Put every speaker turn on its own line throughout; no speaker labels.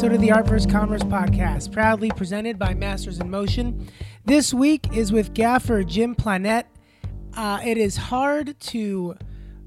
episode of the Art vs. Commerce podcast, proudly presented by Masters in Motion. This week is with gaffer Jim Plannette. Uh, it is hard to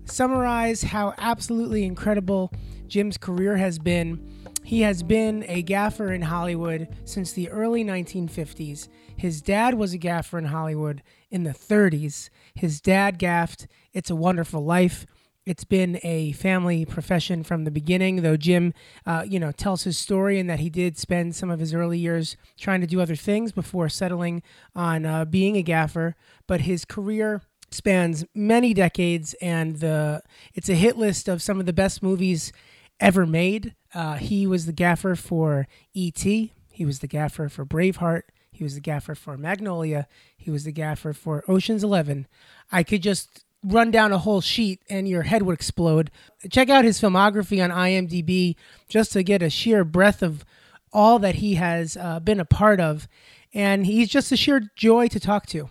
summarize how absolutely incredible Jim's career has been. He has been a gaffer in Hollywood since the early 1950s. His dad was a gaffer in Hollywood in the 30s. His dad gaffed It's a Wonderful Life. It's been a family profession from the beginning, though Jim, uh, you know, tells his story and that he did spend some of his early years trying to do other things before settling on uh, being a gaffer. But his career spans many decades, and the it's a hit list of some of the best movies ever made. Uh, he was the gaffer for E.T. He was the gaffer for Braveheart. He was the gaffer for Magnolia. He was the gaffer for Ocean's Eleven. I could just run down a whole sheet and your head would explode. Check out his filmography on IMDb just to get a sheer breadth of all that he has uh, been a part of. And he's just a sheer joy to talk to.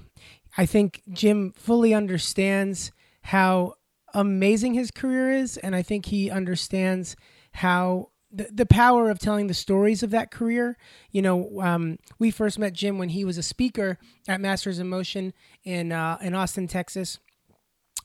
I think Jim fully understands how amazing his career is. And I think he understands how the, the power of telling the stories of that career. You know, um, we first met Jim when he was a speaker at Masters in Motion in, uh, in Austin, Texas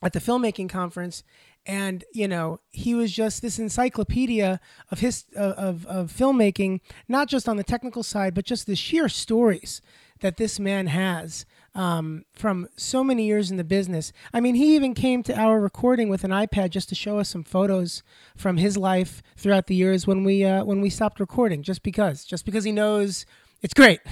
at the filmmaking conference and you know he was just this encyclopedia of his of, of filmmaking not just on the technical side but just the sheer stories that this man has um, from so many years in the business. I mean he even came to our recording with an ipad just to show us some photos from his life throughout the years when we uh, when we stopped recording just because just because he knows it's great.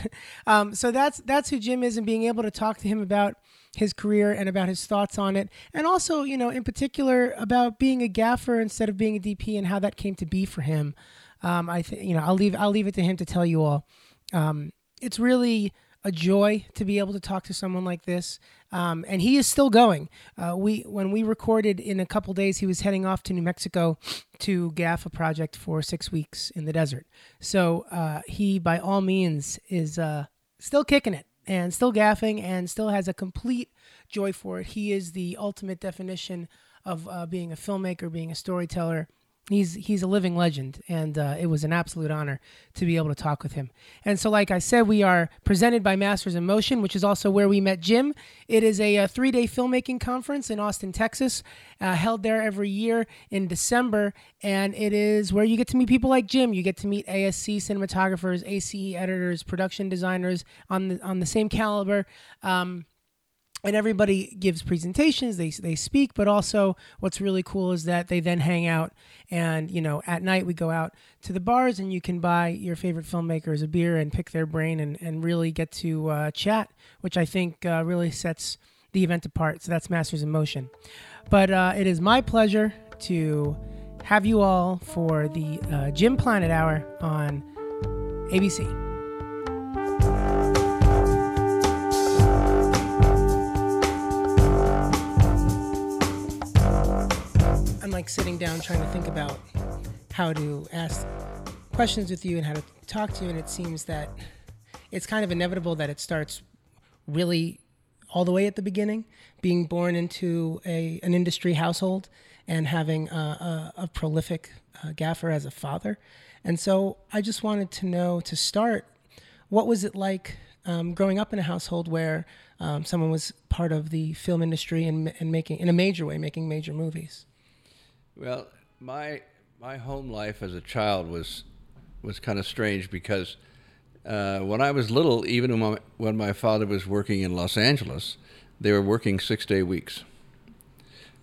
Um, so that's that's who jim is and being able to talk to him about his career and about his thoughts on it, and also, you know, in particular about being a gaffer instead of being a DP and how that came to be for him. Um, I think you know I'll leave I'll leave it to him to tell you all. Um, it's really a joy to be able to talk to someone like this, um, and he is still going. Uh, we when we recorded in a couple days, he was heading off to New Mexico to gaff a project for six weeks in the desert. So uh, he, by all means, is uh, still kicking it and still gaffing and still has a complete joy for it. He is the ultimate definition of uh, being a filmmaker, being a storyteller, he's he's a living legend, and uh, it was an absolute honor to be able to talk with him. And so, like I said, we are presented by Masters in Motion, which is also where we met Jim. It is a, a three-day filmmaking conference in Austin, Texas, uh, held there every year in December, and it is where you get to meet people like Jim. You get to meet ASC cinematographers, ACE editors, production designers on the on the same caliber. Um, and everybody gives presentations they, they speak but also what's really cool is that they then hang out and you know at night we go out to the bars and you can buy your favorite filmmakers a beer and pick their brain and, and really get to uh, chat which i think uh, really sets the event apart. So that's masters in motion. But uh, it is my pleasure to have you all for the uh, jim plannette hour on abc like sitting down trying to think about how to ask questions with you and how to talk to you, and it seems that it's kind of inevitable that it starts really all the way at the beginning, being born into a an industry household and having a, a, a prolific uh, gaffer as a father. And so I just wanted to know to start, what was it like um, growing up in a household where um, someone was part of the film industry and, and making, in a major way, making major movies?
Well, my my home life as a child was was kind of strange because uh, when I was little, even when my, when my father was working in Los Angeles, they were working six day weeks.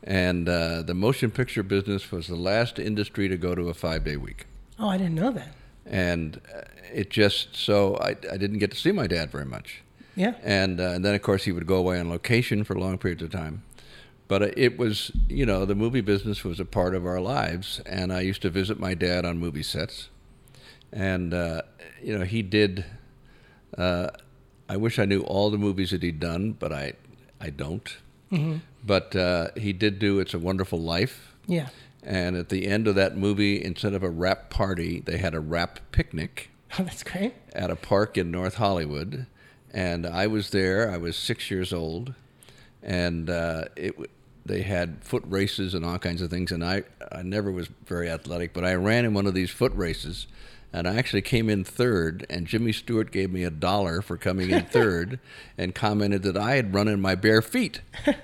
And uh, the motion picture business was the last industry to go to a five day week.
Oh, I didn't know that.
And uh, it just so I, I didn't get to see my dad very much.
Yeah.
And, uh, and then, of course, he would go away on location for long periods of time. But it was, you know, the movie business was a part of our lives, and I used to visit my dad on movie sets, and uh, you know, he did. Uh, I wish I knew all the movies that he'd done, but I, I don't. Mm-hmm. But uh, he did do "It's a Wonderful Life."
Yeah.
And at the end of that movie, instead of a wrap party, they had a wrap picnic.
Oh, that's great.
At a park in North Hollywood, and I was there. I was six years old, and uh, it they had foot races and all kinds of things, and I I never was very athletic, but I ran in one of these foot races. And I actually came in third, and Jimmy Stewart gave me a dollar for coming in third, and commented that I had run in my bare feet.
I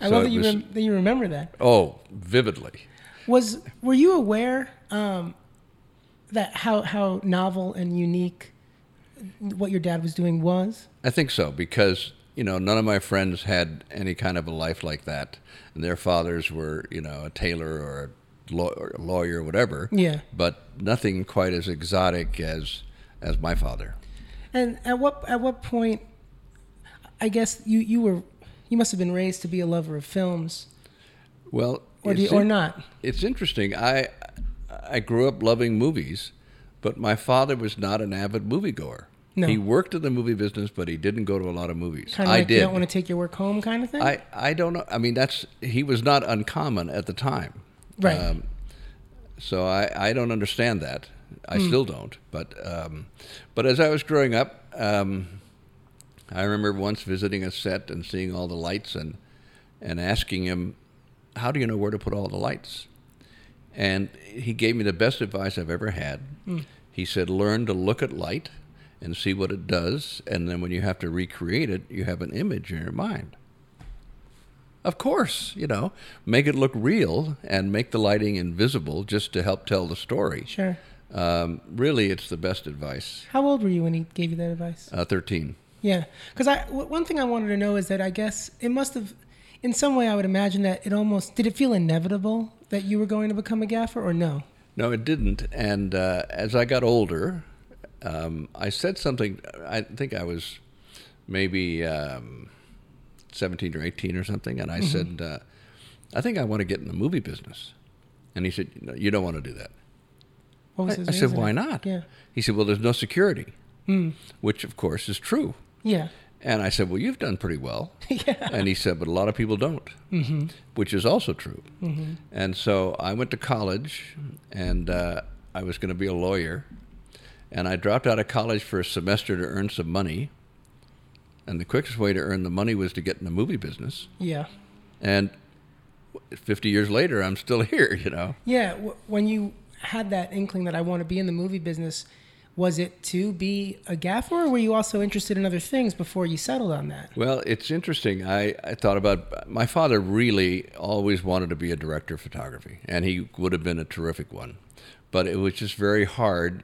So
love that you,
was-
rem- that you remember that.
Oh, vividly.
Was were you aware um, that how how novel and unique what your dad was doing was?
I think so because you know none of my friends had any kind of a life like that, and their fathers were you know a tailor or a, law- or a lawyer or whatever.
Yeah.
But nothing quite as exotic as as my father.
And at what at what point? I guess you you were you must have been raised to be a lover of films,
Well,
or you, or not?
It's interesting. I I grew up loving movies, but my father was not an avid moviegoer.
No.
He worked in the movie business, but he didn't go to a lot of movies.
Kind of
I
like
did.
you don't want to take your work home, kind of thing.
I, I don't know. I mean, that's he was not uncommon at the time.
Right.
Um, so I, I don't understand that. I
Hmm.
still don't. But um, but as I was growing up, um, I remember once visiting a set and seeing all the lights and and asking him, "How do you know where to put all the lights?" And he gave me the best advice I've ever had. He said, "Learn to look at light and see what it does, and then when you have to recreate it, you have an image in your mind." Of course, you know, make it look real and make the lighting invisible just to help tell the story.
sure.
Um, really, it's the best advice.
How old were you when he gave you that advice?
Uh, 13.
Yeah, because I w- one thing I wanted to know is that I guess it must have, in some way, I would imagine that it almost did it feel inevitable that you were going to become a gaffer or no?
No, it didn't. And uh, as I got older, um, I said something. I think I was maybe um, 17 or 18 or something. And I said, uh, I think I want to get in the movie business. And he said, no, You don't want to do that.
What was
I, I said. Why not?
Yeah,
He said, Well, there's no security,
Mm.
which of course is true.
yeah,
And I said, Well, you've done pretty well.
yeah.
And he said, But a lot of people don't,
Mm-hmm.
which is also true.
Mm-hmm.
And so I went to college and uh, I was going to be a lawyer. And I dropped out of college for a semester to earn some money. And the quickest way to earn the money was to get in the movie business.
Yeah,
And 50 years later, I'm still here, you know.
yeah. W- when you had that inkling that I want to be in the movie business, was it to be a gaffer, or were you also interested in other things before you settled on that?
Well, it's interesting. I, I thought about my father really always wanted to be a director of photography, and he would have been a terrific one. But it was just very hard.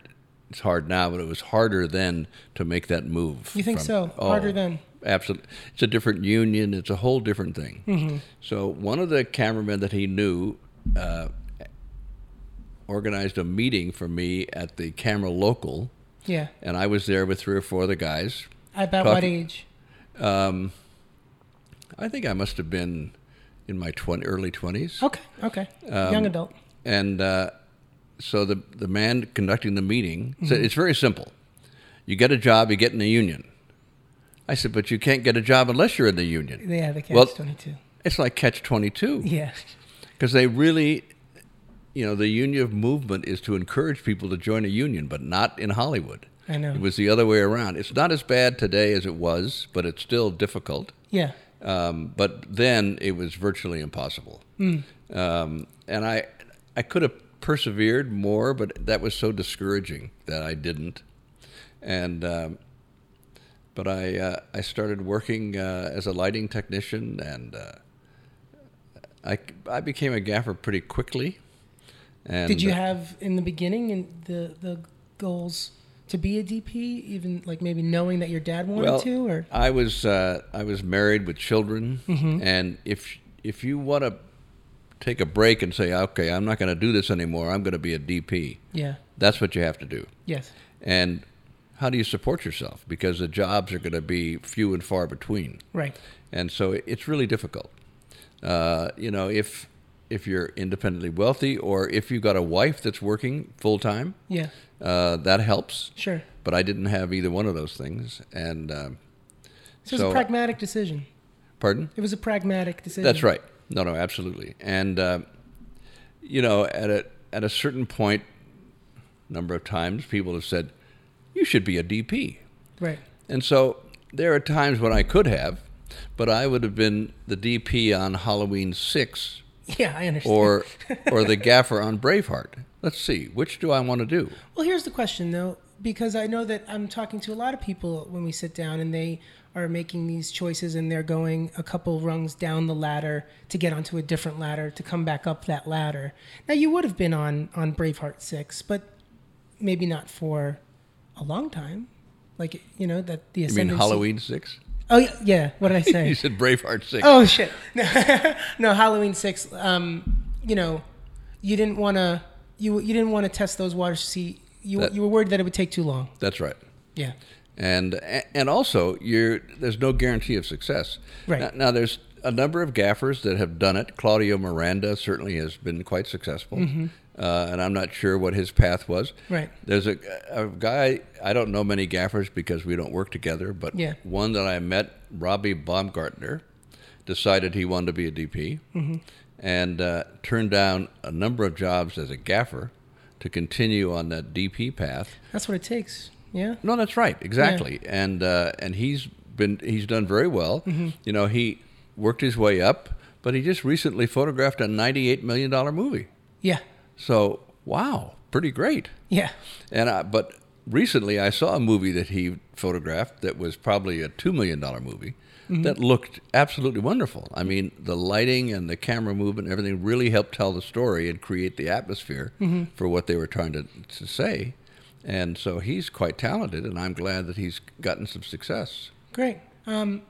It's hard now, but it was harder then to make that move.
You think
from-
so?
Oh,
Harder then?
Absolutely. It's a different union. It's a whole different thing.
Mm-hmm.
So one of the cameramen that he knew uh, organized a meeting for me at the camera local,
Yeah.
and I was there with three or four other guys.
About what age?
Um, I think I must have been in my 20, early 20s.
Okay. Okay.
Um,
Young adult.
And uh, so the, the man conducting the meeting
Mm-hmm.
said, It's very simple. You get a job, you get in the union. I said, But you can't get a job unless you're in the union.
Yeah, the catch
well-
twenty two.
It's like catch 22
Yeah.
because they really, you know, the union movement is to encourage people to join a union, but not in Hollywood.
I know.
It was the other way around. It's not as bad today as it was, but it's still difficult.
Yeah.
Um, but then it was virtually impossible. Um, and I, I could have persevered more, but that was so discouraging that I didn't. And um, but I, uh, I started working uh, as a lighting technician, and uh, I, I became a gaffer pretty quickly. And
Did you
uh,
have in the beginning in the the goals to be a DP, even like maybe knowing that your dad wanted
well,
to, or
I was uh, I was married with children,
Mm-hmm.
and if if you want to take a break and say, okay, I'm not going to do this anymore, I'm going to be a DP.
yeah,
That's what you have to do.
yes,
And how do you support yourself? Because the jobs are going to be few and far between,
right,
and so it's really difficult. Uh, you know, if if you're independently wealthy, or if you've got a wife that's working full time,
yeah,
uh, that helps.
sure.
But I didn't have either one of those things, and um,
So it was a pragmatic decision.
pardon.
It was a pragmatic decision.
That's right. No, no, absolutely. And uh, you know, at a at a certain point, number of times, people have said, "You should be a DP."
Right.
And so there are times when I could have, but I would have been the DP on Halloween Six,
Yeah, I understand.
or or the gaffer on Braveheart. Let's see, which do I want to do?
Well, here's the question though, because I know that I'm talking to a lot of people when we sit down and they are making these choices and they're going a couple rungs down the ladder to get onto a different ladder to come back up that ladder. Now you would have been on on Braveheart 6, but maybe not for a long time. Like, you know, that the
You mean. Halloween Six?
Oh yeah, yeah, what did I say?
You said Braveheart Six.
Oh shit! no, Halloween six. Um, you know, you didn't want to. You you didn't want to test those waters to see. You
That-
you were worried that it would take too long.
That's right.
Yeah.
And and also you're there's no guarantee of success.
Right.
Now, now, there's a number of gaffers that have done it. Claudio Miranda certainly has been quite successful, uh, and I'm not sure what his path was.
Mm-hmm. Right.
There's a, a guy I don't know many gaffers because we don't work together, but
Yeah.
one that I met, Robbie Baumgartner, decided he wanted to be a DP,
Mm-hmm.
and uh, turned down a number of jobs as a gaffer to continue on that DP path.
That's what it takes. Yeah.
No, that's right, exactly. And uh, and he's been he's done very well.
Mm-hmm.
You know, he worked his way up, but he just recently photographed a ninety-eight million dollar movie.
Yeah.
So wow, pretty great.
Yeah.
And I, but recently I saw a movie that he photographed that was probably a two million dollar movie. That looked absolutely wonderful. I mean, the lighting and the camera movement everything really helped tell the story and create the atmosphere for what they were trying to, to say. And so he's quite talented, and I'm glad that he's gotten some success.
Great. Um,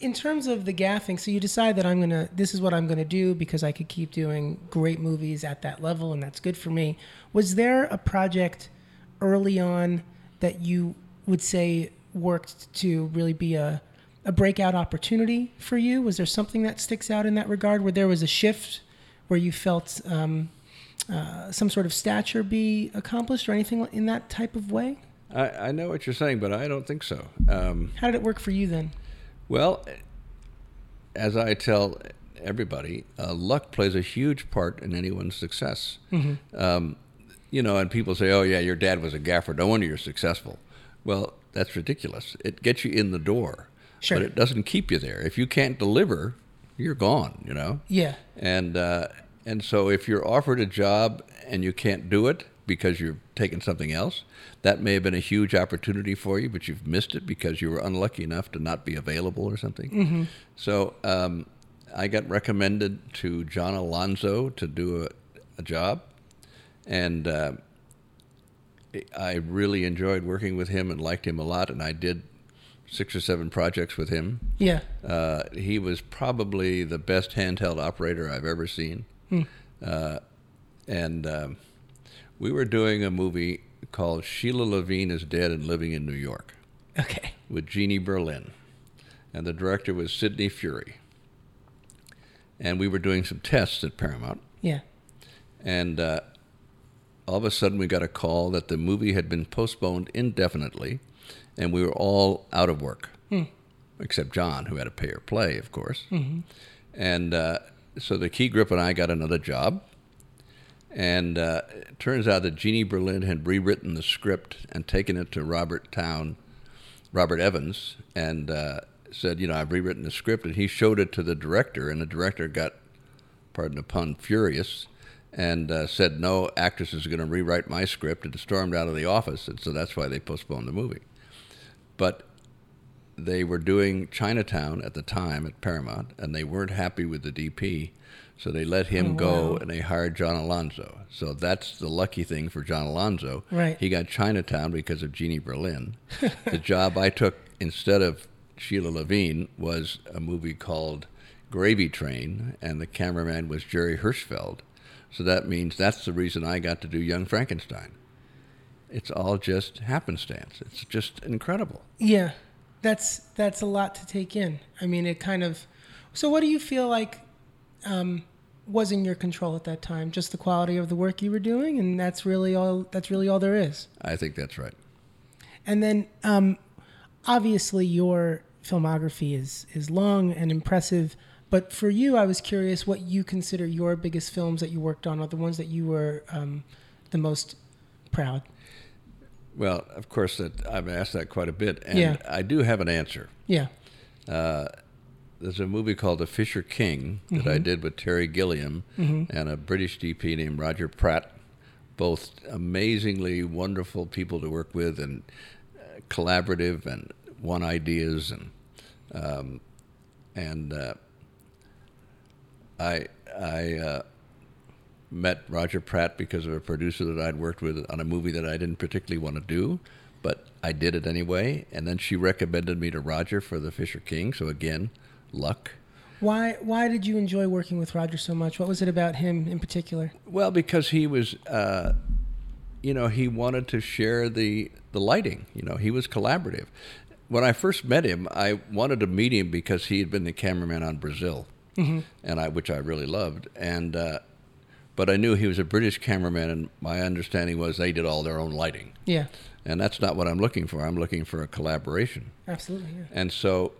in terms of the gaffing, so you decide that I'm gonna. This is what I'm gonna do because I could keep doing great movies at that level, and that's good for me. Was there a project early on that you would say worked to really be a a breakout opportunity for you? Was there something that sticks out in that regard, where there was a shift, where you felt um, uh, some sort of stature be accomplished, or anything in that type of way?
I, I know what you're saying, but I don't think so. Um,
How did it work for you then?
Well, as I tell everybody, uh, luck plays a huge part in anyone's success. Um, you know, and people say, "Oh, yeah, your dad was a gaffer. No wonder you're successful." Well, that's ridiculous. It gets you in the door,
Sure.
but it doesn't keep you there. If you can't deliver, you're gone. You know.
Yeah.
And uh, and so if you're offered a job and you can't do it because you're taking something else, that may have been a huge opportunity for you, but you've missed it because you were unlucky enough to not be available or something. So um, I got recommended to John Alonzo to do a, a job, and uh, I really enjoyed working with him and liked him a lot, and I did six or seven projects with him.
Yeah.
Uh, he was probably the best handheld operator I've ever seen. Uh, and um, we were doing a movie called Sheila Levine is Dead and Living in New York
Okay.
with Jeannie Berlin. And the director was Sidney Furie. And we were doing some tests at Paramount.
Yeah.
And uh, all of a sudden, we got a call that the movie had been postponed indefinitely, and we were all out of work, except John, who had a pay or play, of course. And uh, so the key grip and I got another job. And uh, it turns out that Jeannie Berlin had rewritten the script and taken it to Robert Towne, Robert Evans, and uh, said, you know, I've rewritten the script. And he showed it to the director, and the director got pardon the pun, furious, and uh, said, "No, actress is going to rewrite my script," and stormed out of the office. And so that's why they postponed the movie. But they were doing Chinatown at the time at Paramount, and they weren't happy with the DP, so they let him
Oh,
go,
wow.
and they hired John Alonzo. So that's the lucky thing for John Alonzo.
Right.
He got Chinatown because of Jeannie Berlin. the job I took instead of Sheila Levine was a movie called Gravy Train, and the cameraman was Jerry Hirschfeld. So that means that's the reason I got to do Young Frankenstein. It's all just happenstance. It's just incredible.
Yeah, that's that's a lot to take in. I mean, it kind of. So, what do you feel like um, was in your control at that time? Just the quality of the work you were doing, and that's really all. That's really all there is.
I think that's right.
And then, um, obviously, your filmography is is long and impressive. But for you, I was curious what you consider your biggest films that you worked on, or the ones that you were um, the most proud.
Well, of course, that I've asked that quite a bit, and
Yeah.
I do have an answer.
Yeah.
there's a movie called The Fisher King that I did with Terry Gilliam and a British DP named Roger Pratt. Both amazingly wonderful people to work with and uh, collaborative and one ideas and um, and uh, I I uh, met Roger Pratt because of a producer that I'd worked with on a movie that I didn't particularly want to do, but I did it anyway. And then she recommended me to Roger for The Fisher King. So again, luck.
Why why did you enjoy working with Roger so much? What was it about him in particular?
Well, because he was, uh, you know, he wanted to share the the lighting. You know, he was collaborative. When I first met him, I wanted to meet him because he had been the cameraman on Brazil, and I which I really loved. And uh, but I knew he was a British cameraman, and my understanding was they did all their own lighting,
Yeah,
and that's not what I'm looking for. I'm looking for a collaboration.
absolutely. Yeah.
And so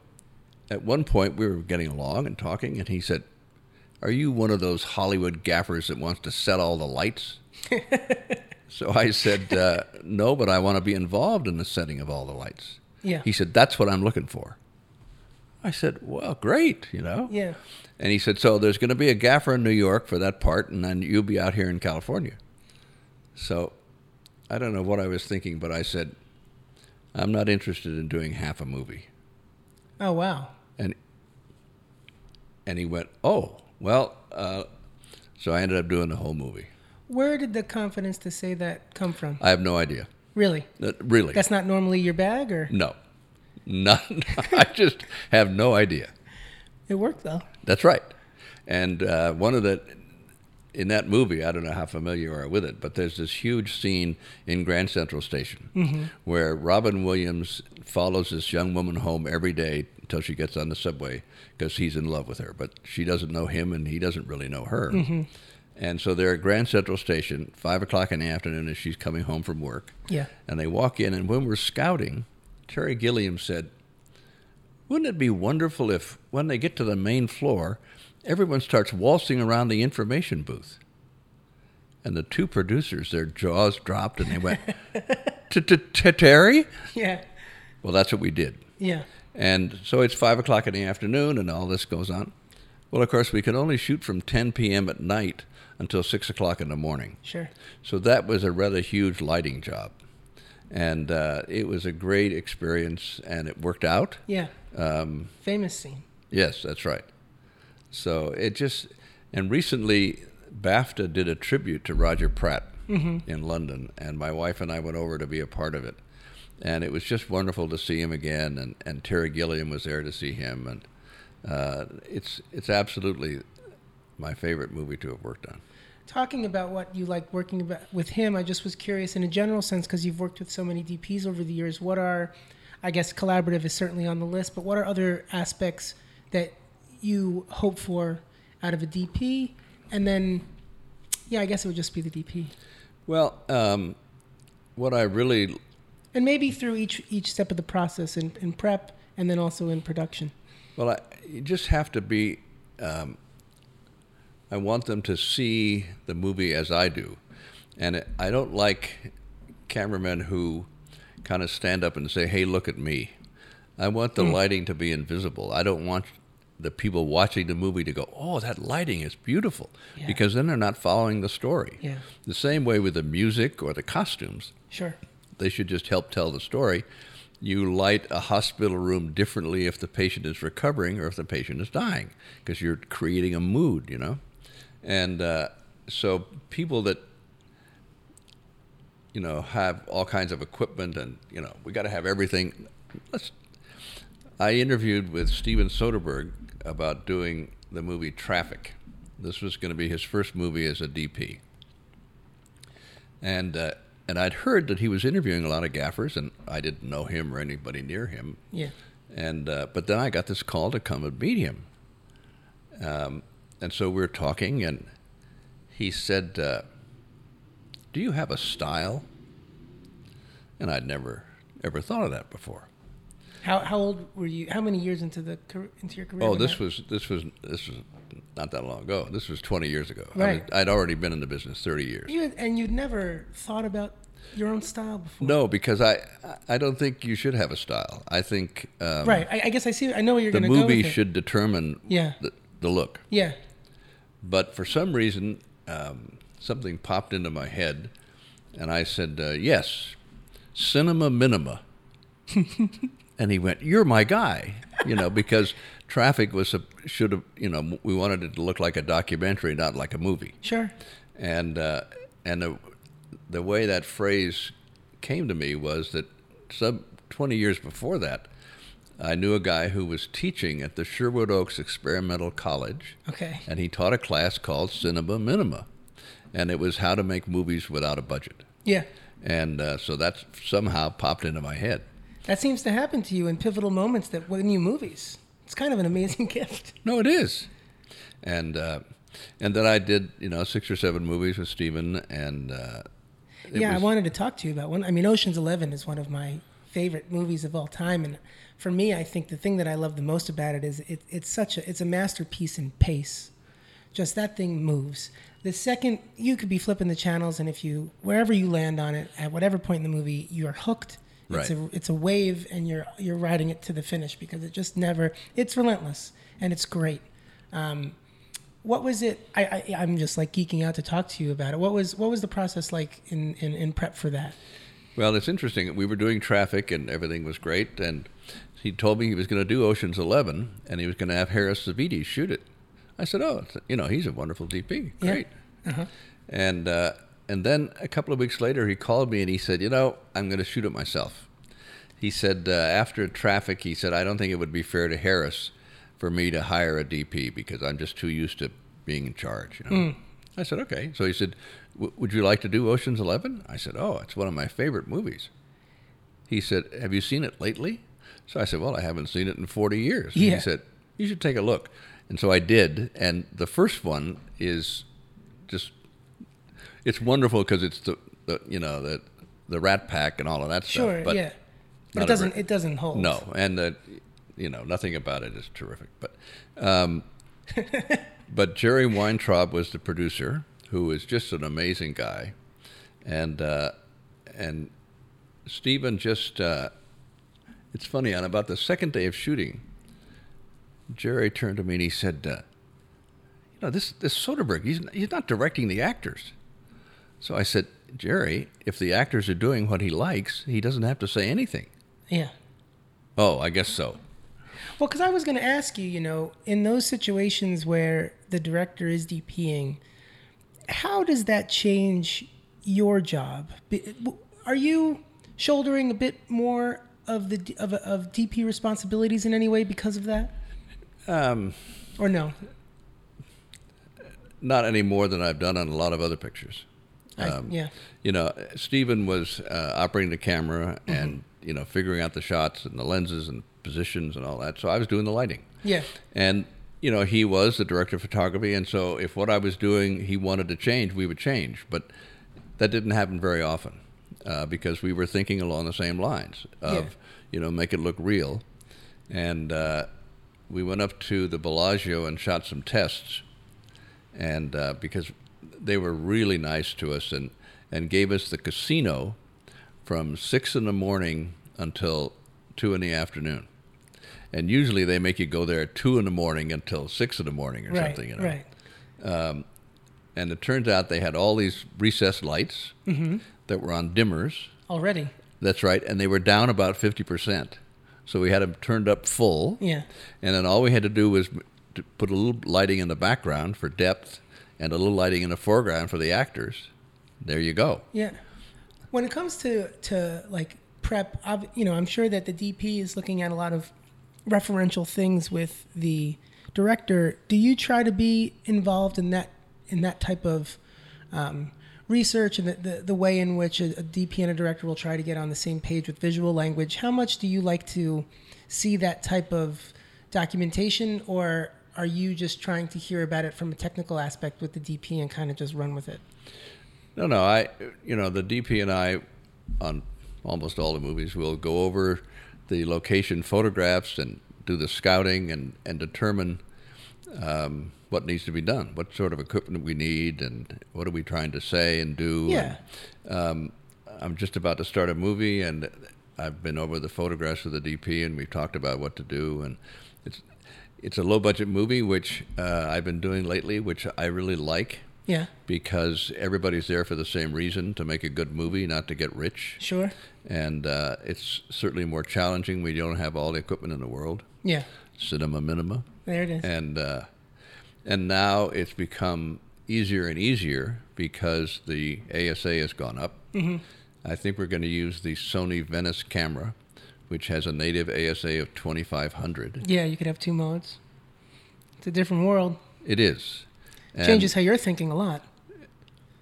at one point we were getting along and talking, and he said, Are you one of those Hollywood gaffers that wants to set all the lights? so I said, uh, No, but I want to be involved in the setting of all the lights.
Yeah.
He said, That's what I'm looking for. I said, Well, great, you know?
Yeah.
And he said, So there's going to be a gaffer in New York for that part, and then you'll be out here in California. So I don't know what I was thinking, but I said, I'm not interested in doing half a movie.
Oh wow.
And and he went, "Oh, well." Uh, so I ended up doing the whole movie.
Where did the confidence to say that come from?
I have no idea.
Really?
Uh, really,
That's not normally your bag, or
no, none. I just have no idea.
it worked though.
That's right. And uh, one of the in that movie, I don't know how familiar you are with it, but there's this huge scene in Grand Central Station where Robin Williams follows this young woman home every day until she gets on the subway because he's in love with her, but she doesn't know him and he doesn't really know her. And so they're at Grand Central Station, five o'clock in the afternoon, as she's coming home from work.
Yeah.
And they walk in, and when we're scouting, Terry Gilliam said, Wouldn't it be wonderful if, when they get to the main floor, everyone starts waltzing around the information booth? And the two producers, their jaws dropped, and they went, Terry?
Yeah.
Well, that's what we did.
Yeah.
And so it's five o'clock in the afternoon, and all this goes on. Well, of course, we can only shoot from 10 p.m. at night until six o'clock in the morning.
Sure.
So that was a rather huge lighting job. And uh, it was a great experience, and it worked out.
Yeah.
Um,
Famous scene.
yes, that's right. So it just, and recently, BAFTA did a tribute to Roger Pratt in London, and my wife and I went over to be a part of it. And it was just wonderful to see him again, and, and Terry Gilliam was there to see him. And uh, it's, it's absolutely my favorite movie to have worked on.
Talking about what you like working about with him, I just was curious in a general sense because you've worked with so many DPs over the years. What are, I guess, collaborative is certainly on the list, but what are other aspects that you hope for out of a DP? And then, yeah, I guess it would just be the DP,
Well, um, what I really
and maybe through each each step of the process in, in prep and then also in production.
Well, I, you just have to be. Um, I want them to see the movie as I do, and it, I don't like cameramen who kind of stand up and say, "Hey, look at me." I want the hmm. lighting to be invisible. I don't want the people watching the movie to go, "Oh, that lighting is beautiful,"
Yeah.
because then they're not following the story.
Yeah.
The same way with the music or the costumes
Sure.
they should just help tell the story. You light a hospital room differently if the patient is recovering or if the patient is dying, because you're creating a mood, you know. And uh, so people that you know have all kinds of equipment and you know we got to have everything. Let's. I interviewed with Steven Soderbergh about doing the movie Traffic. This was going to be his first movie as a DP and uh, and I'd heard that he was interviewing a lot of gaffers, and I didn't know him or anybody near him.
Yeah.
And uh, but then I got this call to come and meet him, um, and so we were talking, and he said, uh, "Do you have a style?" And I'd never ever thought of that before.
How how old were you? How many years into the into your career?
Oh, this
that-
was this was this was not that long ago. This was 20 years ago. I
Right.
was, I'd already been in the business 30 years.
You and you'd never thought about your own style before.
No, because I I don't think you should have a style. I think um,
Right. I, I guess I see. I know where you're going to go The movie
should determine
Yeah.
the, the look.
Yeah.
But for some reason, um, something popped into my head, and I said, uh, "Yes, cinema minima." and he went, "You're my guy," you know, because traffic was a, should have, you know, we wanted it to look like a documentary, not like a movie.
Sure.
And uh, and the the way that phrase came to me was that some 20 years before that, I knew a guy who was teaching at the Sherwood Oaks Experimental College
Okay.
and he taught a class called Cinema Minima, and it was how to make movies without a budget.
Yeah.
And uh, so that somehow popped into my head.
That seems to happen to you in pivotal moments that win you movies. It's kind of an amazing gift.
No, it is. And uh, and then I did you know six or seven movies with Steven, and uh,
yeah, I wanted to talk to you about one. I mean, Ocean's Eleven is one of my favorite movies of all time, and for me, I think the thing that I love the most about it is it, it's such a it's a masterpiece in pace. Just that thing moves. The second you could be flipping the channels, and if you wherever you land on it at whatever point in the movie, you are hooked.
Right.
It's a it's a wave, and you're you're riding it to the finish because it just never. It's relentless, and it's great. Um, what was it? I, I I'm just like geeking out to talk to you about it. What was what was the process like in in, in prep for that?
Well, it's interesting. We were doing traffic, and everything was great. And he told me he was going to do Ocean's Eleven, and he was going to have Harris Savides shoot it. I said, "Oh, you know, he's a wonderful DP.
Yeah.
Great." And uh, and then a couple of weeks later, he called me and he said, "You know, I'm going to shoot it myself." He said uh, after traffic, he said, "I don't think it would be fair to Harris for me to hire a DP because I'm just too used to being in charge." You know. I said, "Okay." So he said, "W- "Would you like to do Ocean's 11?" I said, "Oh, it's one of my favorite movies." He said, "Have you seen it lately?" So I said, "Well, I haven't seen it in 40 years."
Yeah.
He said, "You should take a look." And so I did, and the first one is just it's wonderful because it's the, the you know the the Rat Pack and all of that
Sure,
stuff. But
yeah. But it doesn't
every-
it doesn't hold.
no, and uh, you know nothing about it is terrific. But um, but Jerry Weintraub was the producer, who is just an amazing guy, and uh, and Steven just uh, it's funny on about the second day of shooting. Jerry turned to me and he said, uh, "You know this this Soderbergh, he's he's not directing the actors." So I said, "Jerry, if the actors are doing what he likes, he doesn't have to say anything."
Yeah.
Oh, I guess so.
Well, because I was going to ask you, you know, in those situations where the director is DPing, how does that change your job? Are you shouldering a bit more of the of, of DP responsibilities in any way because of that,
Um,
or no?
not any more than I've done on a lot of other pictures.
I-
Um,
yeah.
You know, Steven was uh, operating the camera and you know figuring out the shots and the lenses and positions and all that. So I was doing the lighting,
Yeah.
and you know he was the director of photography, and so if what I was doing he wanted to change, we would change. But that didn't happen very often uh, because we were thinking along the same lines of
Yeah.
you know make it look real, and uh, we went up to the Bellagio and shot some tests and uh, because they were really nice to us and, and gave us the casino from six in the morning until two in the afternoon. And usually they make you go there at two in the morning until six in the morning or
Right.
something, you know.
Right.
And it turns out they had all these recessed lights
Mm-hmm.
That were on dimmers.
Already.
That's right, and they were down about fifty percent. So we had them turned up full.
Yeah.
And then all we had to do was to put a little lighting in the background for depth and a little lighting in the foreground for the actors. There you go.
Yeah. When it comes to to like prep, ob- you know, I'm sure that the DP is looking at a lot of referential things with the director. Do you try to be involved in that in that type of um, research and the, the, the way in which a, a DP and a director will try to get on the same page with visual language? How much do you like to see that type of documentation, or are you just trying to hear about it from a technical aspect with the DP and kind of just run with it?
No, no, I, you know, the DP and I, on almost all the movies, will go over the location photographs and do the scouting and, and determine um, what needs to be done, what sort of equipment we need, and what are we trying to say and do.
Yeah.
And, um, I'm just about to start a movie, and I've been over the photographs with the DP, and we've talked about what to do, and it's it's a low budget movie, which uh, I've been doing lately, which I really like
Yeah.
because everybody's there for the same reason to make a good movie, not to get rich.
Sure.
And uh, it's certainly more challenging We don't have all the equipment in the world,
Yeah.
cinema minima,
There it is.
and uh, and now it's become easier and easier because the ASA has gone up.
Mm-hmm.
I think we're going to use the Sony Venice camera, which has a native ASA of 2500.
yeah, you could have two modes. It's a different world.
It is. And-
Changes how you're thinking a lot.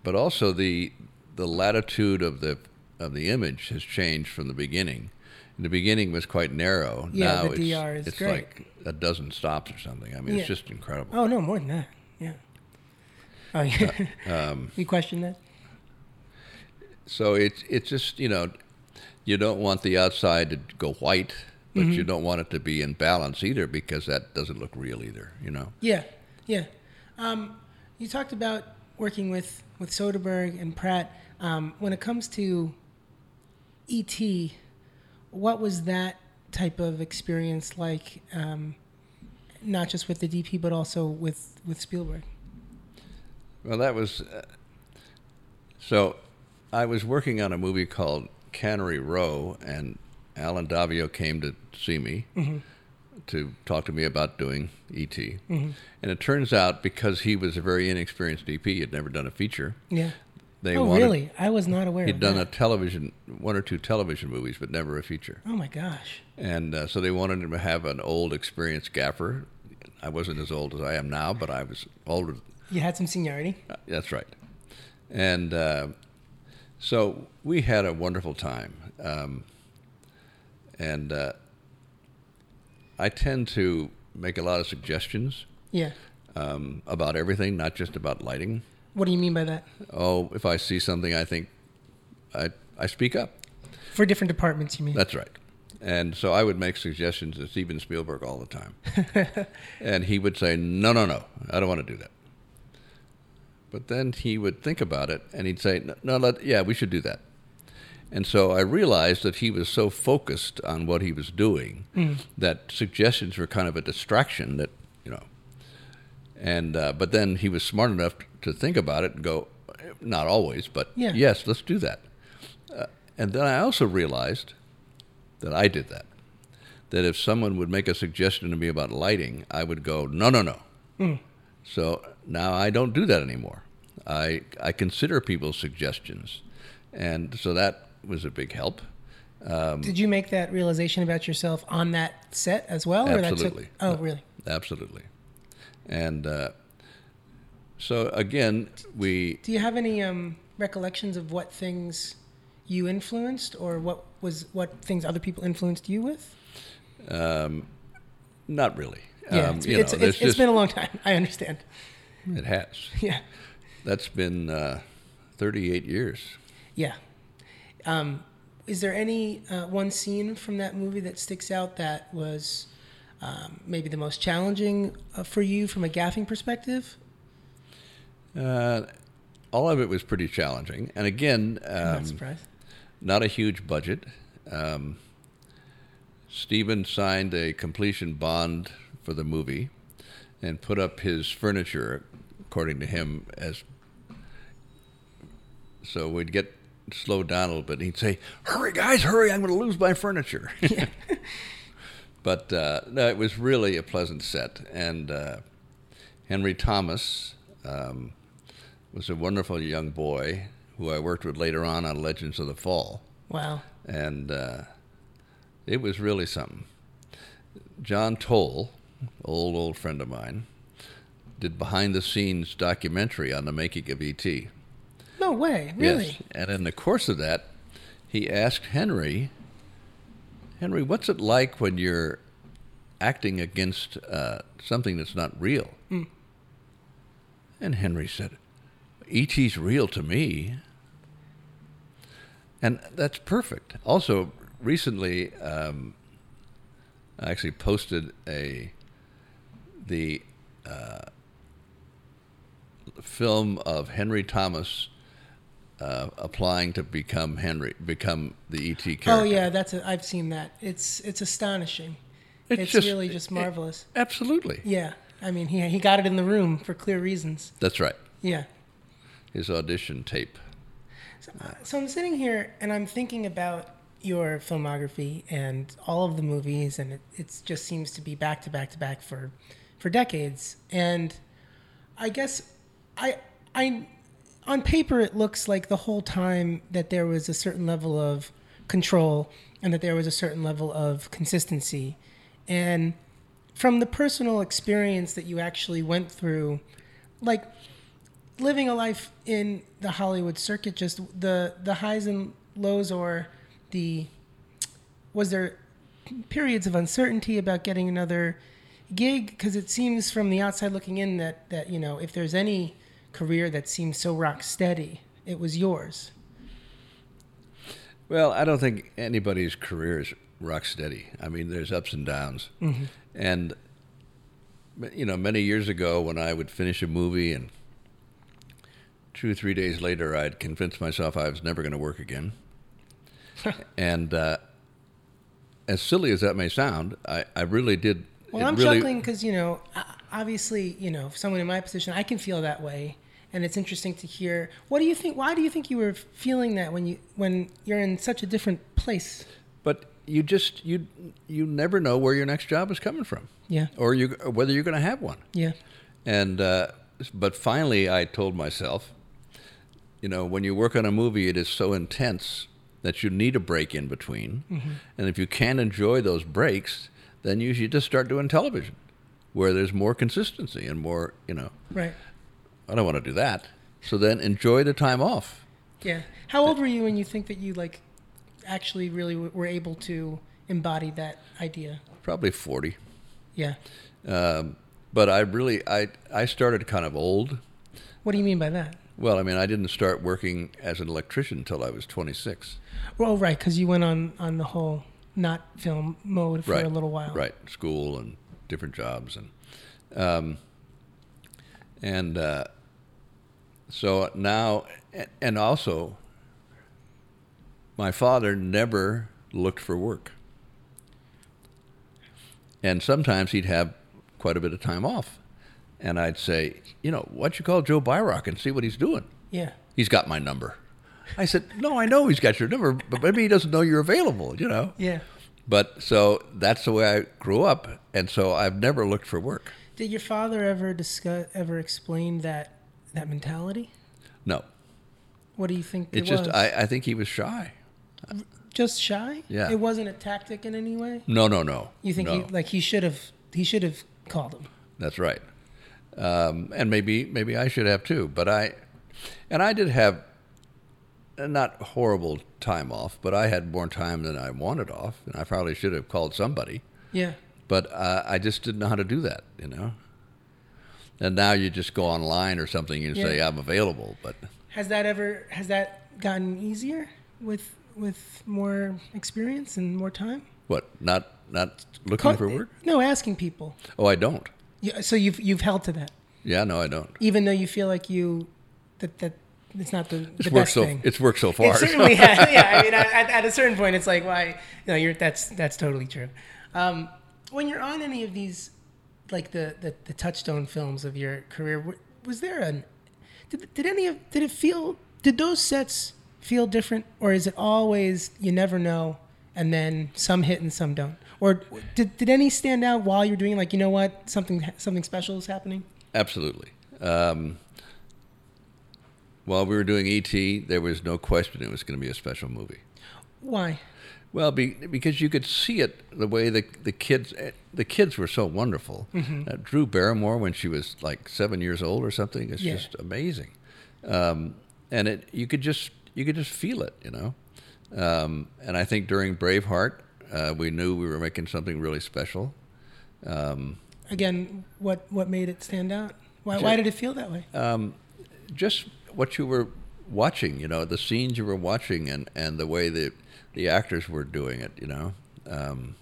but also the the latitude of the of the image has changed from the beginning. In the beginning was quite narrow.
Yeah,
now
the
it's,
DR is
it's
great.
like a dozen stops or something. I mean,
Yeah.
it's just incredible.
Oh no, more than that. Yeah. Oh yeah.
Um,
you question that?
so it's it's just you know, you don't want the outside to go white, but
Mm-hmm.
you don't want it to be in balance either because that doesn't look real either. You know.
Yeah, yeah. Um, you talked about working with with Soderbergh and Pratt. Um, when it comes to ET, what was that type of experience like? Um, not just with the DP, but also with with Spielberg.
Well, that was. Uh, so, I was working on a movie called Cannery Row, and Allen Daviau came to see me to talk to me about doing ET. And it turns out because he was a very inexperienced DP, he had never done a feature.
Yeah.
They
oh,
wanted,
really? I was not aware. Of it.
He'd done a television, one or two television movies, but never a feature.
Oh my gosh.
And uh, so they wanted him to have an old, experienced gaffer. I wasn't as old as I am now, but I was older
You had some seniority.
Uh, That's right. And uh, so we had a wonderful time. Um, and uh, I tend to make a lot of suggestions
Yeah.
um, about everything, not just about lighting.
What do you mean by that?
Oh, if I see something, I think I, I speak up.
For different departments, you mean?
That's right. And so I would make suggestions to Steven Spielberg all the time. and he would say, no, no, no, I don't want to do that. But then he would think about it and he'd say, no, no let, yeah, we should do that. And so I realized that he was so focused on what he was doing that suggestions were kind of a distraction that, you know. And, uh, but then he was smart enough to think about it and go, not always, but
Yeah.
yes, let's do that. Uh, and then I also realized that I did that. That if someone would make a suggestion to me about lighting, I would go, no, no, no. So now I don't do that anymore. I I consider people's suggestions, and so that was a big help. Um,
Did you make that realization about yourself on that set as well? Or
Absolutely.
That took, oh, really?
Absolutely, and uh, so again, we
Do you have any um, recollections of what things you influenced, or what was what things other people influenced you with?
um, not really.
Yeah,
Um,
it's,
you
it's,
know,
it's,
there's
it's
just-
been a long time. I understand.
it has.
Yeah,
That's been uh, 38 years.
yeah. Um, is there any uh, one scene from that movie that sticks out that was um, maybe the most challenging uh, for you from a gaffing perspective?
Uh, all of it was pretty challenging, and again,
I'm not
um, not a huge budget. Um, Steven signed a completion bond for the movie and put up his furniture, according to him, as so we'd get slowed down a little bit. And he'd say, "Hurry, guys, hurry! I'm going to lose my furniture." but uh, no, it was really a pleasant set, and uh, Henry Thomas um, was a wonderful young boy who I worked with later on on Legends of the Fall
Wow.
and uh, it was really something. John Toll, old old friend of mine, did behind the scenes documentary on the making of ET.
No way. Really?
Yes, and in the course of that, he asked Henry, Henry, what's it like when you're acting against uh, something that's not real? And Henry said, E.T.'s real to me. And that's perfect. Also, recently, um, I actually posted a the uh, film of Henry Thomas uh, applying to become Henry, become the ET character.
Oh yeah, that's a, I've seen that. It's it's astonishing. It's, really just marvelous.
absolutely.
Yeah, I mean he he got it in the room for clear reasons.
That's right.
Yeah.
His audition tape.
So I'm sitting here and I'm thinking about your filmography and all of the movies, and it it's just seems to be back to back to back for for decades. And I guess I I on paper it looks like the whole time that there was a certain level of control and that there was a certain level of consistency. And from the personal experience that you actually went through, like living a life in the Hollywood circuit, just the the highs and lows, or the was there periods of uncertainty about getting another gig? Because it seems from the outside looking in that that you know if there's any career that seems so rock steady, it was yours.
Well, I don't think anybody's career is rock steady. I mean, there's ups and downs,
Mm-hmm.
and you know, many years ago when I would finish a movie and two or three days later I'd convinced myself I was never going to work again, and uh, as silly as that may sound, I, I really did.
Well, I'm
really,
chuckling because you know, obviously, you know, someone in my position, I can feel that way, and it's interesting to hear. What do you think? Why do you think you were feeling that when you when you're in such a different place?
But you just you you never know where your next job is coming from,
Yeah,
or you or whether you're going to have one.
yeah,
And uh, but finally, I told myself, you know, when you work on a movie, it is so intense that you need a break in between. And if you can't enjoy those breaks, then you should just start doing television, where there's more consistency and more, you know.
right,
I don't want to do that. So then enjoy the time off.
yeah. How old were you when you think that you like actually really were able to embody that idea?
Probably forty.
Yeah.
Um, but I really, I I started kind of old.
What do you mean by that?
Well, I mean, I didn't start working as an electrician until I was 26.
Well, right, because you went on on the whole not film mode for
right.
a little while.
Right, school and different jobs, and um, and uh, so now, and also, my father never looked for work, and sometimes he'd have quite a bit of time off, and I'd say, you know, why don't you call Joe Byrock and see what he's doing?
Yeah.
He's got my number. I said, no, I know he's got your number, but maybe he doesn't know you're available, you know.
Yeah.
But so that's the way I grew up, and so I've never looked for work.
Did your father ever discuss ever explain that that mentality?
No,
What do you think
it's
it
just
was?
I, I think he was shy.
just shy.
Yeah.
It wasn't a tactic in any way.
No, no, no.
You think
no,
he, like he should have he should have called him.
that's right. Um, and maybe maybe I should have too. But I, and I did have not horrible time off, but I had more time than I wanted off, and I probably should have called somebody.
Yeah.
But uh, I just didn't know how to do that, you know. And now you just go online or something and say I'm available, but
Has that ever has that gotten easier with with more experience and more time?
what? Not not looking
Call-
for work?
No, asking people.
Oh, I don't.
Yeah, so you've you've held to that,
Yeah, no, I don't.
even though you feel like you that that it's not the,
It's
the
worked
best
so
thing.
it's worked so far.
It certainly has. Yeah, I mean, at, at a certain point, it's like, why? You know, you're that's that's totally true. Um, when you're on any of these, like the, the the touchstone films of your career, was there an? Did, did any of did it feel? Did those sets feel different, or is it always you never know, and then some hit and some don't? Or did, did any stand out while you're doing like you know what something something special is happening?
Absolutely. Um, while we were doing ET, there was no question it was going to be a special movie.
Why?
Well, be, because you could see it the way the the kids eh, the kids were so wonderful.
Mm-hmm.
Uh, Drew Barrymore, when she was like seven years old or something, it's
Yeah.
just amazing, um, and it you could just you could just feel it, you know. Um, and I think during Braveheart, uh, we knew we were making something really special. Um,
Again, what what made it stand out? Why why did it feel that way?
um, just what you were watching, you know, the scenes you were watching, and, and the way the the actors were doing it, you know, um,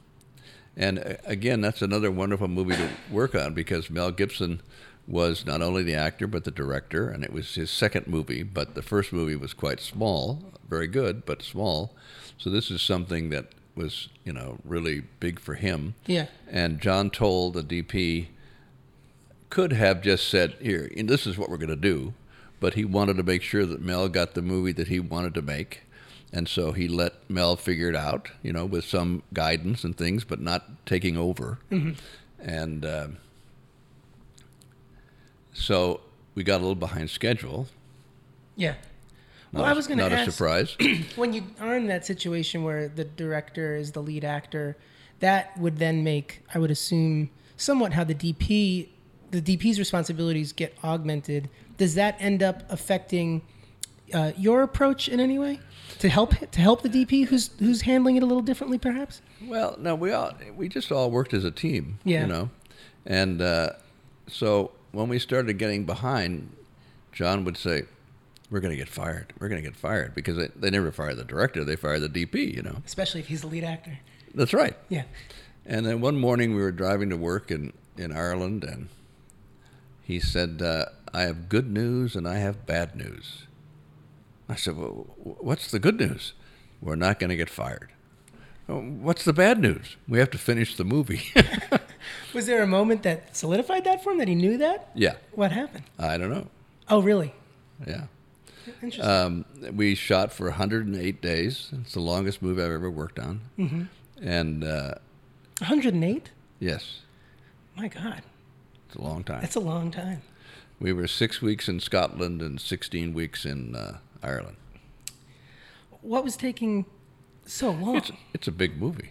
And uh, again, that's another wonderful movie to work on because Mel Gibson was not only the actor but the director, and it was his second movie. But the first movie was quite small, very good, but small. So this is something that was, you know, really big for him.
Yeah.
And John Toll, the DP, could have just said, "Here, and this is what we're going to do," but he wanted to make sure that Mel got the movie that he wanted to make, and so he let Mel figure it out, you know, with some guidance and things, but not taking over. And uh, so we got a little behind schedule.
Yeah.
Not
Well,
a-
I was going to
not a surprise.
when you are in that situation where the director is the lead actor, that would then make, I would assume, somewhat how the DP, the DP's responsibilities get augmented. Does that end up affecting uh, your approach in any way to help to help the DP who's who's handling it a little differently, perhaps?
Well, no, we all we just all worked as a team,
Yeah.
you know, and uh, so when we started getting behind, John would say, "We're going to get fired. We're going to get fired," because they, they never fired the director; they fired the DP. You know,
Especially if he's the lead actor.
that's right.
Yeah.
And then one morning we were driving to work in in Ireland, and he said, uh, "I have good news and I have bad news." I said, well, "What's the good news? We're not going to get fired." "Oh, What's the bad news? We have to finish the movie.
Was there a moment that solidified that for him that he knew that?
yeah,
What happened?
I don't know.
Oh, really?
Yeah.
Interesting.
Um, we shot for 108 days. It's the longest movie I've ever worked on. Mm-hmm. And uh,
108?
yes,
My God,
it's a long time.
that's a long time.
We were six weeks in Scotland and 16 weeks in uh, Ireland.
What was taking so long?
It's it's a big movie.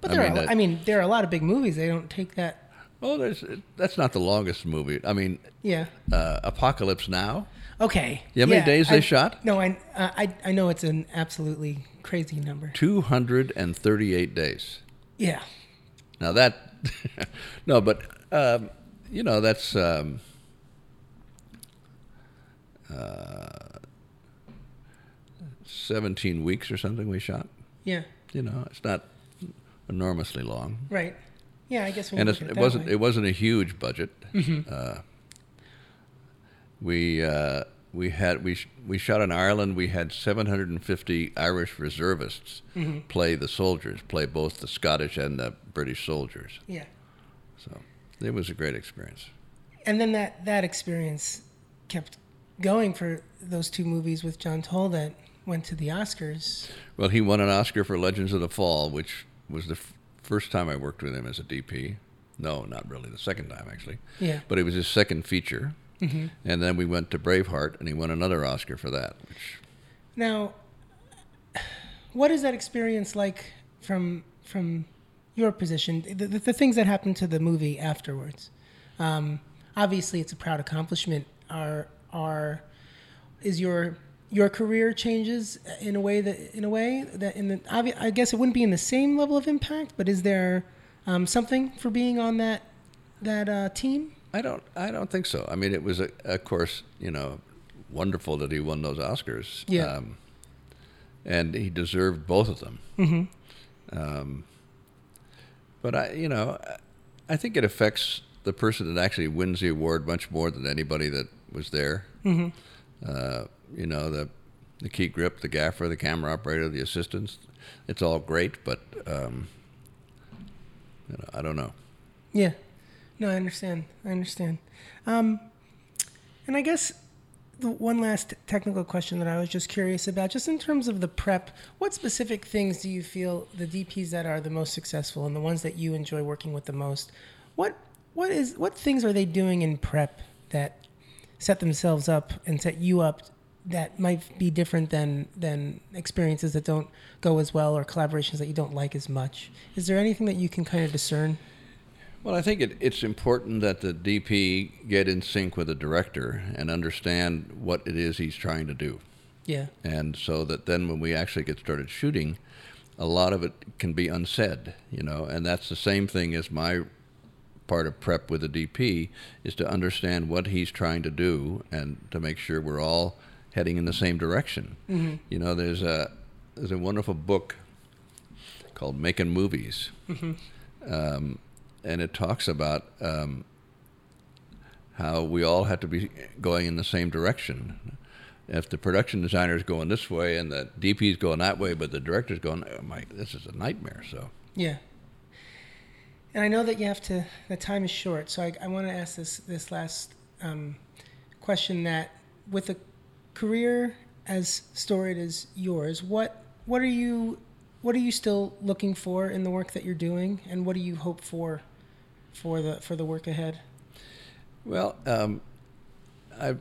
but
I
there
mean,
are,
uh,
I mean, there are a lot of big movies. They don't take that.
Well, there's, that's not the longest movie. I mean,
Yeah.
uh, Apocalypse Now.
Okay.
Know how many
Yeah,
days they shot?
No, I, uh, I I know it's an absolutely crazy number.
238 days.
Yeah.
Now that, no, but um, you know that's um, uh, 17 weeks or something we shot.
Yeah.
You know, it's not enormously long,
Right. Yeah, I guess
and
you
it's,
look at
it
it,
wasn't
way.
it wasn't a huge budget.
Mm-hmm.
Uh, we uh, we had we sh- we shot in Ireland. We had 750 Irish reservists
Mm-hmm.
play the soldiers, play both the Scottish and the British soldiers.
Yeah.
So it was a great experience.
And then that that experience kept going for those two movies with John Toll that went to the Oscars.
Well, he won an Oscar for Legends of the Fall, which was the f- first time I worked with him as a DP. No, not really. The second time, actually.
Yeah.
But it was his second feature.
Mm-hmm.
And then we went to Braveheart, and he won another Oscar for that. Which,
Now, what is that experience like from from your position? The, the, the things that happened to the movie afterwards. Um, obviously, it's a proud accomplishment. Are are is your your career changes in a way that in a way that in the I guess it wouldn't be in the same level of impact, but is there um, something for being on that that uh, team?
I don't. I don't think so. I mean, it was, a, of course, you know, wonderful that he won those Oscars.
Yeah.
Um, and he deserved both of them.
Mm-hmm.
Um, but I, you know, I think it affects the person that actually wins the award much more than anybody that was there.
Mm-hmm.
Uh, you know, the the key grip, the gaffer, the camera operator, the assistants. It's all great, but um, you know, I don't know.
Yeah. No, I understand. I understand. Um, and I guess the one last technical question that I was just curious about, just in terms of the prep, what specific things do you feel the DPs that are the most successful and the ones that you enjoy working with the most, what what is what things are they doing in prep that set themselves up and set you up that might be different than than experiences that don't go as well or collaborations that you don't like as much? Is there anything that you can kind of discern?
Well, I think it, it's important that the DP get in sync with the director and understand what it is he's trying to do.
Yeah.
And so that then when we actually get started shooting, a lot of it can be unsaid, you know, and that's the same thing as my part of prep with the DP is to understand what he's trying to do and to make sure we're all heading in the same direction.
Mm-hmm.
You know, there's a there's a wonderful book called Making Movies. um, and it talks about um, how we all have to be going in the same direction. If the production designer is going this way and the DP is going that way, but the director's going, oh my, this is a nightmare. So
Yeah. And I know that you have to. The time is short, so I, I want to ask this this last um, question. That with a career as storied as yours, what what are you what are you still looking for in the work that you're doing, and what do you hope for for the for the work ahead?
Well, um, I,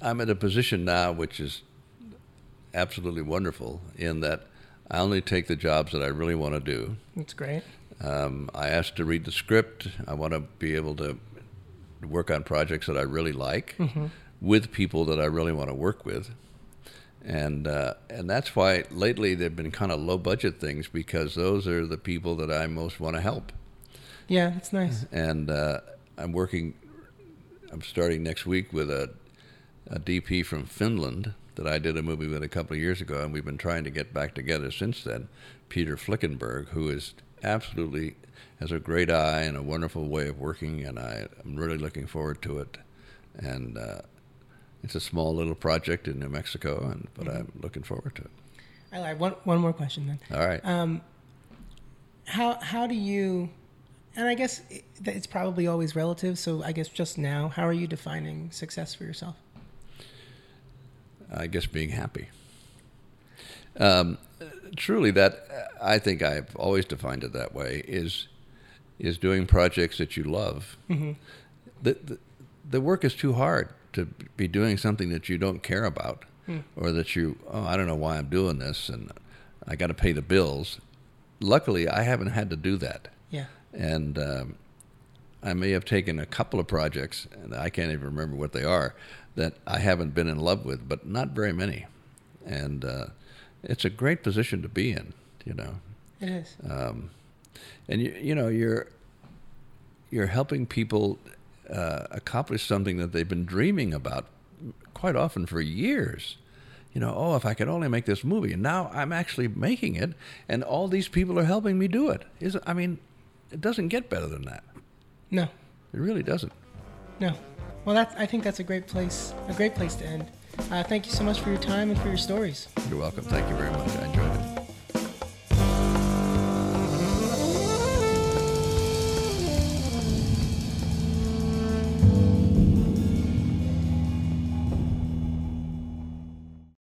I'm at a position now which is absolutely wonderful in that I only take the jobs that I really want to do.
That's great.
Um, I ask to read the script. I want to be able to work on projects that I really like
Mm-hmm.
with people that I really want to work with. And uh, and that's why lately they've been kind of low budget things because those are the people that I most want to help.
Yeah, that's nice.
and uh, I'm working. I'm starting next week with a, a DP from Finland that I did a movie with a couple of years ago, and we've been trying to get back together since then. Peter Flinckenberg, who is absolutely has a great eye and a wonderful way of working, and I, I'm really looking forward to it. And uh, it's a small little project in New Mexico, and but I'm looking forward to it.
I lied. One one more question then.
All right.
Um, how how do you? And I guess it, it's probably always relative. So I guess just now, how are you defining success for yourself?
I guess being happy. Um, truly, that I think I've always defined it that way is is doing projects that you love.
Mm-hmm.
The, the the work is too hard to be doing something that you don't care about,
Mm.
or that you oh I don't know why I'm doing this and I got to pay the bills. Luckily, I haven't had to do that,
Yeah.
And um, I may have taken a couple of projects, and I can't even remember what they are, that I haven't been in love with, but not very many. And uh, it's a great position to be in, you know.
It is.
Um, and you, you know, you're you're helping people uh, accomplish something that they've been dreaming about quite often for years. You know, oh, if I could only make this movie, and now I'm actually making it, and all these people are helping me do it. Is I mean, it doesn't get better than that.
No.
It really doesn't.
No. Well, that's. I think that's a great place. A great place to end. Uh, thank you so much for your time and for your stories.
You're welcome. Thank you very much. I enjoyed it.